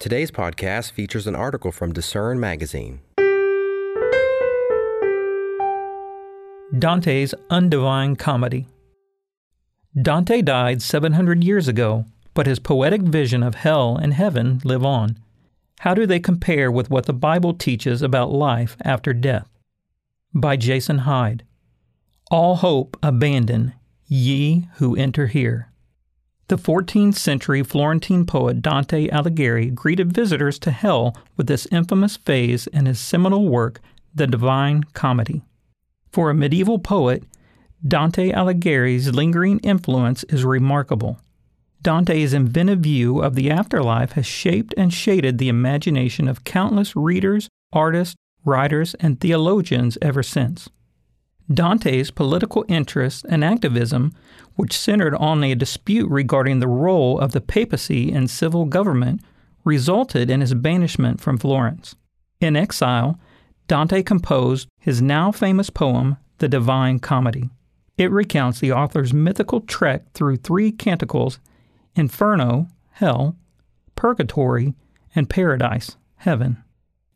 Today's podcast features an article from Discern Magazine. Dante's Undivine Comedy. Dante died 700 years ago, but his poetic vision of hell and heaven live on. How do they compare with what the Bible teaches about life after death? By Jason Hyde. All hope abandon, ye who enter here. The 14th century Florentine poet Dante Alighieri greeted visitors to hell with this infamous phase in his seminal work, The Divine Comedy. For a medieval poet, Dante Alighieri's lingering influence is remarkable. Dante's inventive view of the afterlife has shaped and shaded the imagination of countless readers, artists, writers, and theologians ever since. Dante's political interests and activism, which centered on a dispute regarding the role of the papacy in civil government, resulted in his banishment from Florence. In exile, Dante composed his now famous poem, The Divine Comedy. It recounts the author's mythical trek through three canticles Inferno, hell, purgatory, and paradise, heaven.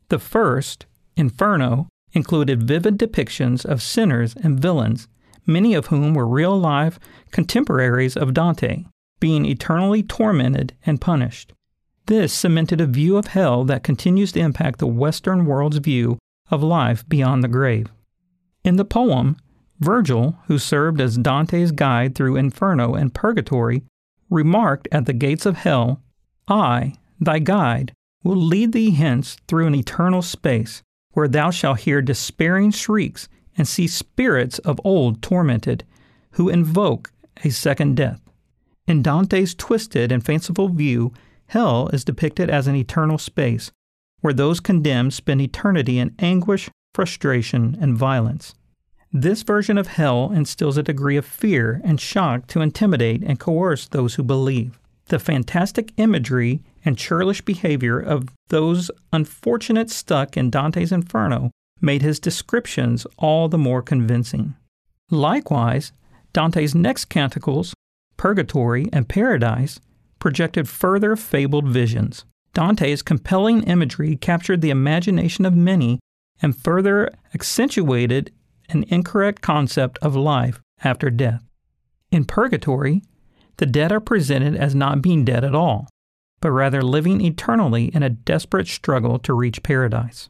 The first, Inferno, included vivid depictions of sinners and villains, many of whom were real life contemporaries of Dante, being eternally tormented and punished. This cemented a view of hell that continues to impact the Western world's view of life beyond the grave. In the poem, Virgil, who served as Dante's guide through Inferno and Purgatory, remarked at the gates of hell, I, thy guide, will lead thee hence through an eternal space, where thou shalt hear despairing shrieks and see spirits of old tormented, who invoke a second death. In Dante's twisted and fanciful view, hell is depicted as an eternal space, where those condemned spend eternity in anguish, frustration, and violence. This version of hell instills a degree of fear and shock to intimidate and coerce those who believe. The fantastic imagery and churlish behavior of those unfortunates stuck in Dante's Inferno made his descriptions all the more convincing. Likewise, Dante's next canticles, Purgatory and Paradise, projected further fabled visions. Dante's compelling imagery captured the imagination of many and further accentuated an incorrect concept of life after death. In purgatory, the dead are presented as not being dead at all, but rather living eternally in a desperate struggle to reach paradise.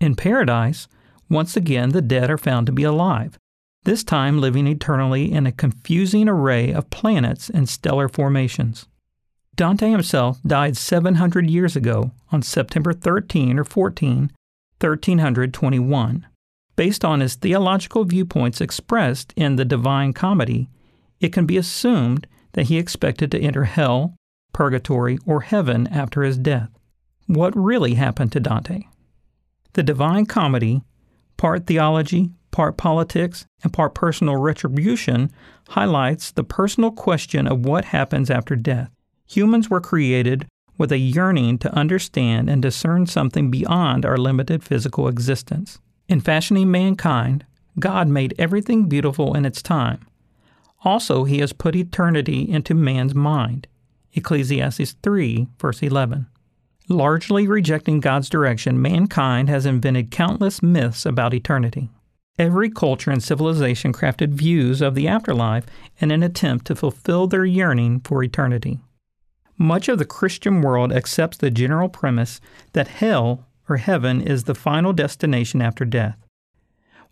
In paradise, once again the dead are found to be alive, this time living eternally in a confusing array of planets and stellar formations. Dante himself died 700 years ago on September 13 or 14, 1321. Based on his theological viewpoints expressed in the Divine Comedy, it can be assumed that he expected to enter hell, purgatory, or heaven after his death. What really happened to Dante? The Divine Comedy, part theology, part politics, and part personal retribution, highlights the personal question of what happens after death. Humans were created with a yearning to understand and discern something beyond our limited physical existence. In fashioning mankind, God made everything beautiful in its time. Also, he has put eternity into man's mind. Ecclesiastes 3, verse 11. Largely rejecting God's direction, mankind has invented countless myths about eternity. Every culture and civilization crafted views of the afterlife in an attempt to fulfill their yearning for eternity. Much of the Christian world accepts the general premise that hell or heaven is the final destination after death.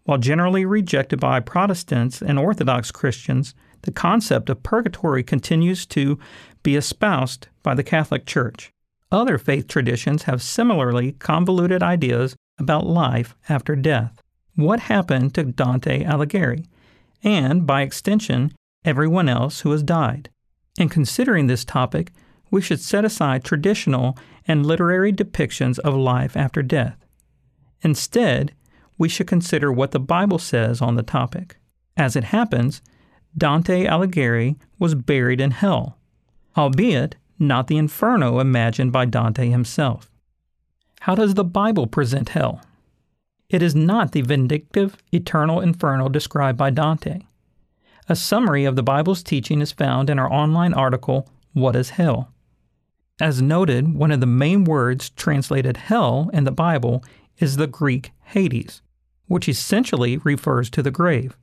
While generally rejected by Protestants and Orthodox Christians, the concept of purgatory continues to be espoused by the Catholic Church. Other faith traditions have similarly convoluted ideas about life after death. What happened to Dante Alighieri, and by extension, everyone else who has died? In considering this topic, we should set aside traditional and literary depictions of life after death. Instead, we should consider what the Bible says on the topic. As it happens, Dante Alighieri was buried in hell, albeit not the inferno imagined by Dante himself. How does the Bible present hell? It is not the vindictive, eternal inferno described by Dante. A summary of the Bible's teaching is found in our online article, What is Hell? As noted, one of the main words translated hell in the Bible is the Greek Hades, which essentially refers to the grave.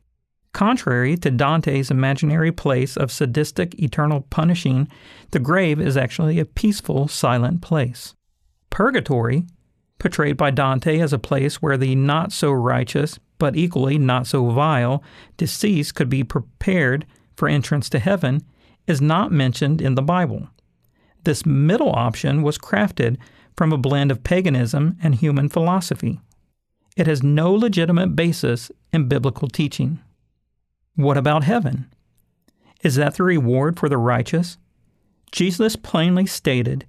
Contrary to Dante's imaginary place of sadistic eternal punishing, the grave is actually a peaceful, silent place. Purgatory, portrayed by Dante as a place where the not so righteous, but equally not so vile, deceased could be prepared for entrance to heaven, is not mentioned in the Bible. This middle option was crafted from a blend of paganism and human philosophy. It has no legitimate basis in biblical teaching. What about heaven? Is that the reward for the righteous? Jesus plainly stated,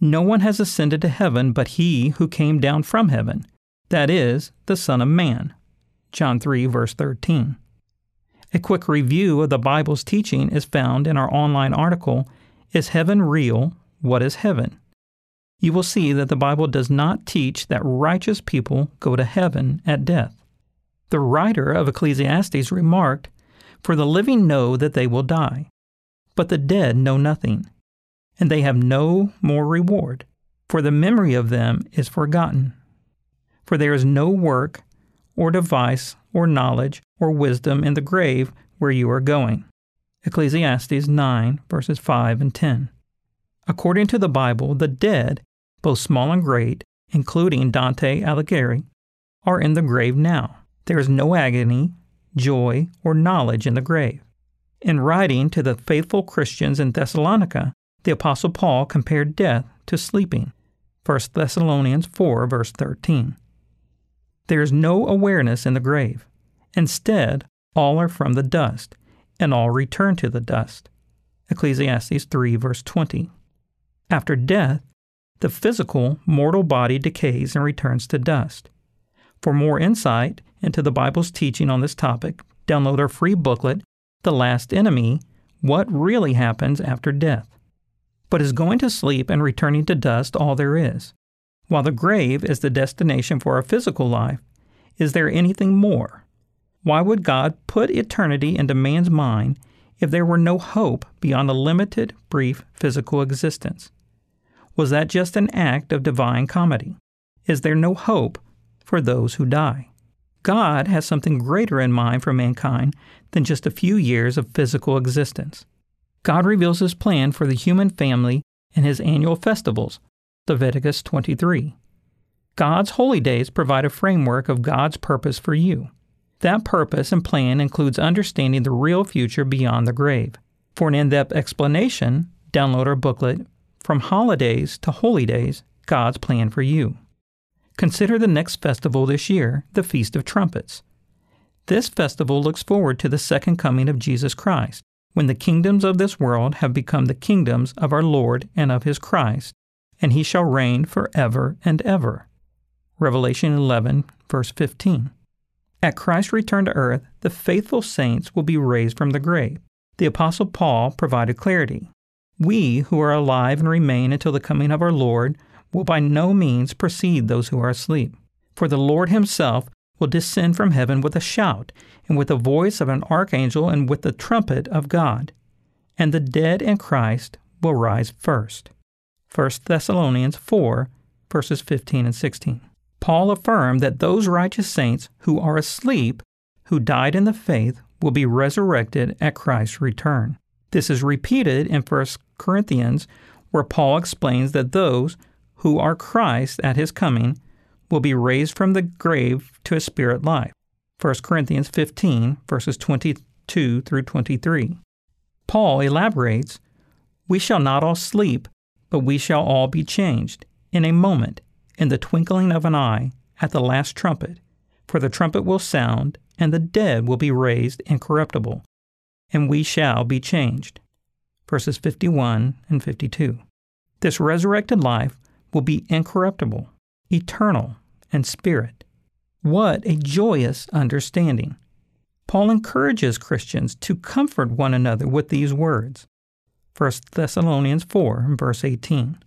No one has ascended to heaven but he who came down from heaven, that is, the Son of Man. John 3, verse 13. A quick review of the Bible's teaching is found in our online article, Is Heaven Real? What is Heaven? You will see that the Bible does not teach that righteous people go to heaven at death. The writer of Ecclesiastes remarked, For the living know that they will die, but the dead know nothing, and they have no more reward, for the memory of them is forgotten. For there is no work, or device, or knowledge, or wisdom in the grave where you are going. Ecclesiastes 9, verses 5 and 10. According to the Bible, the dead, both small and great, including Dante Alighieri, are in the grave now. There is no agony, joy, or knowledge in the grave. In writing to the faithful Christians in Thessalonica, the Apostle Paul compared death to sleeping. 1 Thessalonians 4, verse 13. There is no awareness in the grave. Instead, all are from the dust, and all return to the dust. Ecclesiastes 3, verse 20. After death, the physical, mortal body decays and returns to dust. For more insight into the Bible's teaching on this topic, download our free booklet, The Last Enemy What Really Happens After Death. But is going to sleep and returning to dust all there is? While the grave is the destination for our physical life, is there anything more? Why would God put eternity into man's mind if there were no hope beyond a limited, brief physical existence? Was that just an act of divine comedy? Is there no hope for those who die? God has something greater in mind for mankind than just a few years of physical existence. God reveals his plan for the human family in his annual festivals, Leviticus 23. God's holy days provide a framework of God's purpose for you. That purpose and plan includes understanding the real future beyond the grave. For an in depth explanation, download our booklet, From Holidays to Holy Days God's Plan for You. Consider the next festival this year, the Feast of Trumpets. This festival looks forward to the second coming of Jesus Christ, when the kingdoms of this world have become the kingdoms of our Lord and of his Christ, and he shall reign for ever and ever. Revelation 11, verse 15. At Christ's return to earth, the faithful saints will be raised from the grave. The Apostle Paul provided clarity. We who are alive and remain until the coming of our Lord will by no means precede those who are asleep. For the Lord himself will descend from heaven with a shout, and with the voice of an archangel, and with the trumpet of God. And the dead in Christ will rise first. 1 Thessalonians 4, verses 15 and 16. Paul affirmed that those righteous saints who are asleep, who died in the faith, will be resurrected at Christ's return. This is repeated in 1 Corinthians, where Paul explains that those who are Christ at his coming will be raised from the grave to a spirit life. 1 Corinthians 15, verses 22 through 23. Paul elaborates We shall not all sleep, but we shall all be changed in a moment in the twinkling of an eye, at the last trumpet. For the trumpet will sound, and the dead will be raised incorruptible, and we shall be changed. Verses 51 and 52. This resurrected life will be incorruptible, eternal, and spirit. What a joyous understanding! Paul encourages Christians to comfort one another with these words. 1 Thessalonians 4, verse 18.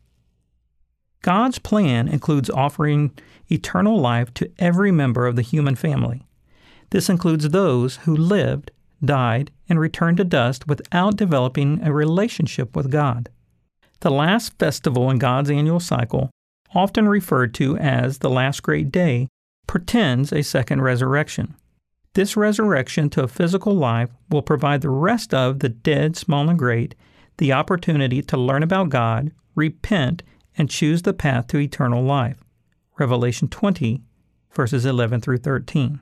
God's plan includes offering eternal life to every member of the human family. This includes those who lived, died, and returned to dust without developing a relationship with God. The last festival in God's annual cycle, often referred to as the last great day, pretends a second resurrection. This resurrection to a physical life will provide the rest of the dead, small and great, the opportunity to learn about God, repent, and choose the path to eternal life. Revelation 20, verses 11 through 13.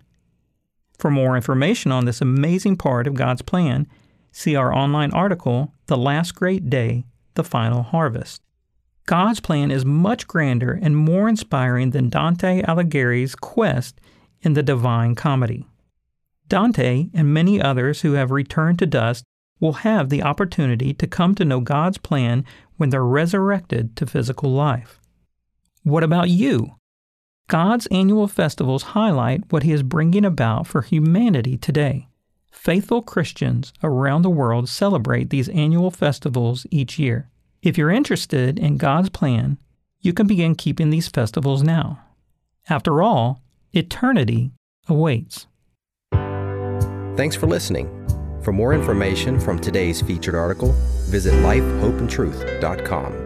For more information on this amazing part of God's plan, see our online article, The Last Great Day, The Final Harvest. God's plan is much grander and more inspiring than Dante Alighieri's quest in the Divine Comedy. Dante and many others who have returned to dust will have the opportunity to come to know God's plan when they're resurrected to physical life. What about you? God's annual festivals highlight what He is bringing about for humanity today. Faithful Christians around the world celebrate these annual festivals each year. If you're interested in God's plan, you can begin keeping these festivals now. After all, eternity awaits. Thanks for listening. For more information from today's featured article, visit lifehopeandtruth.com.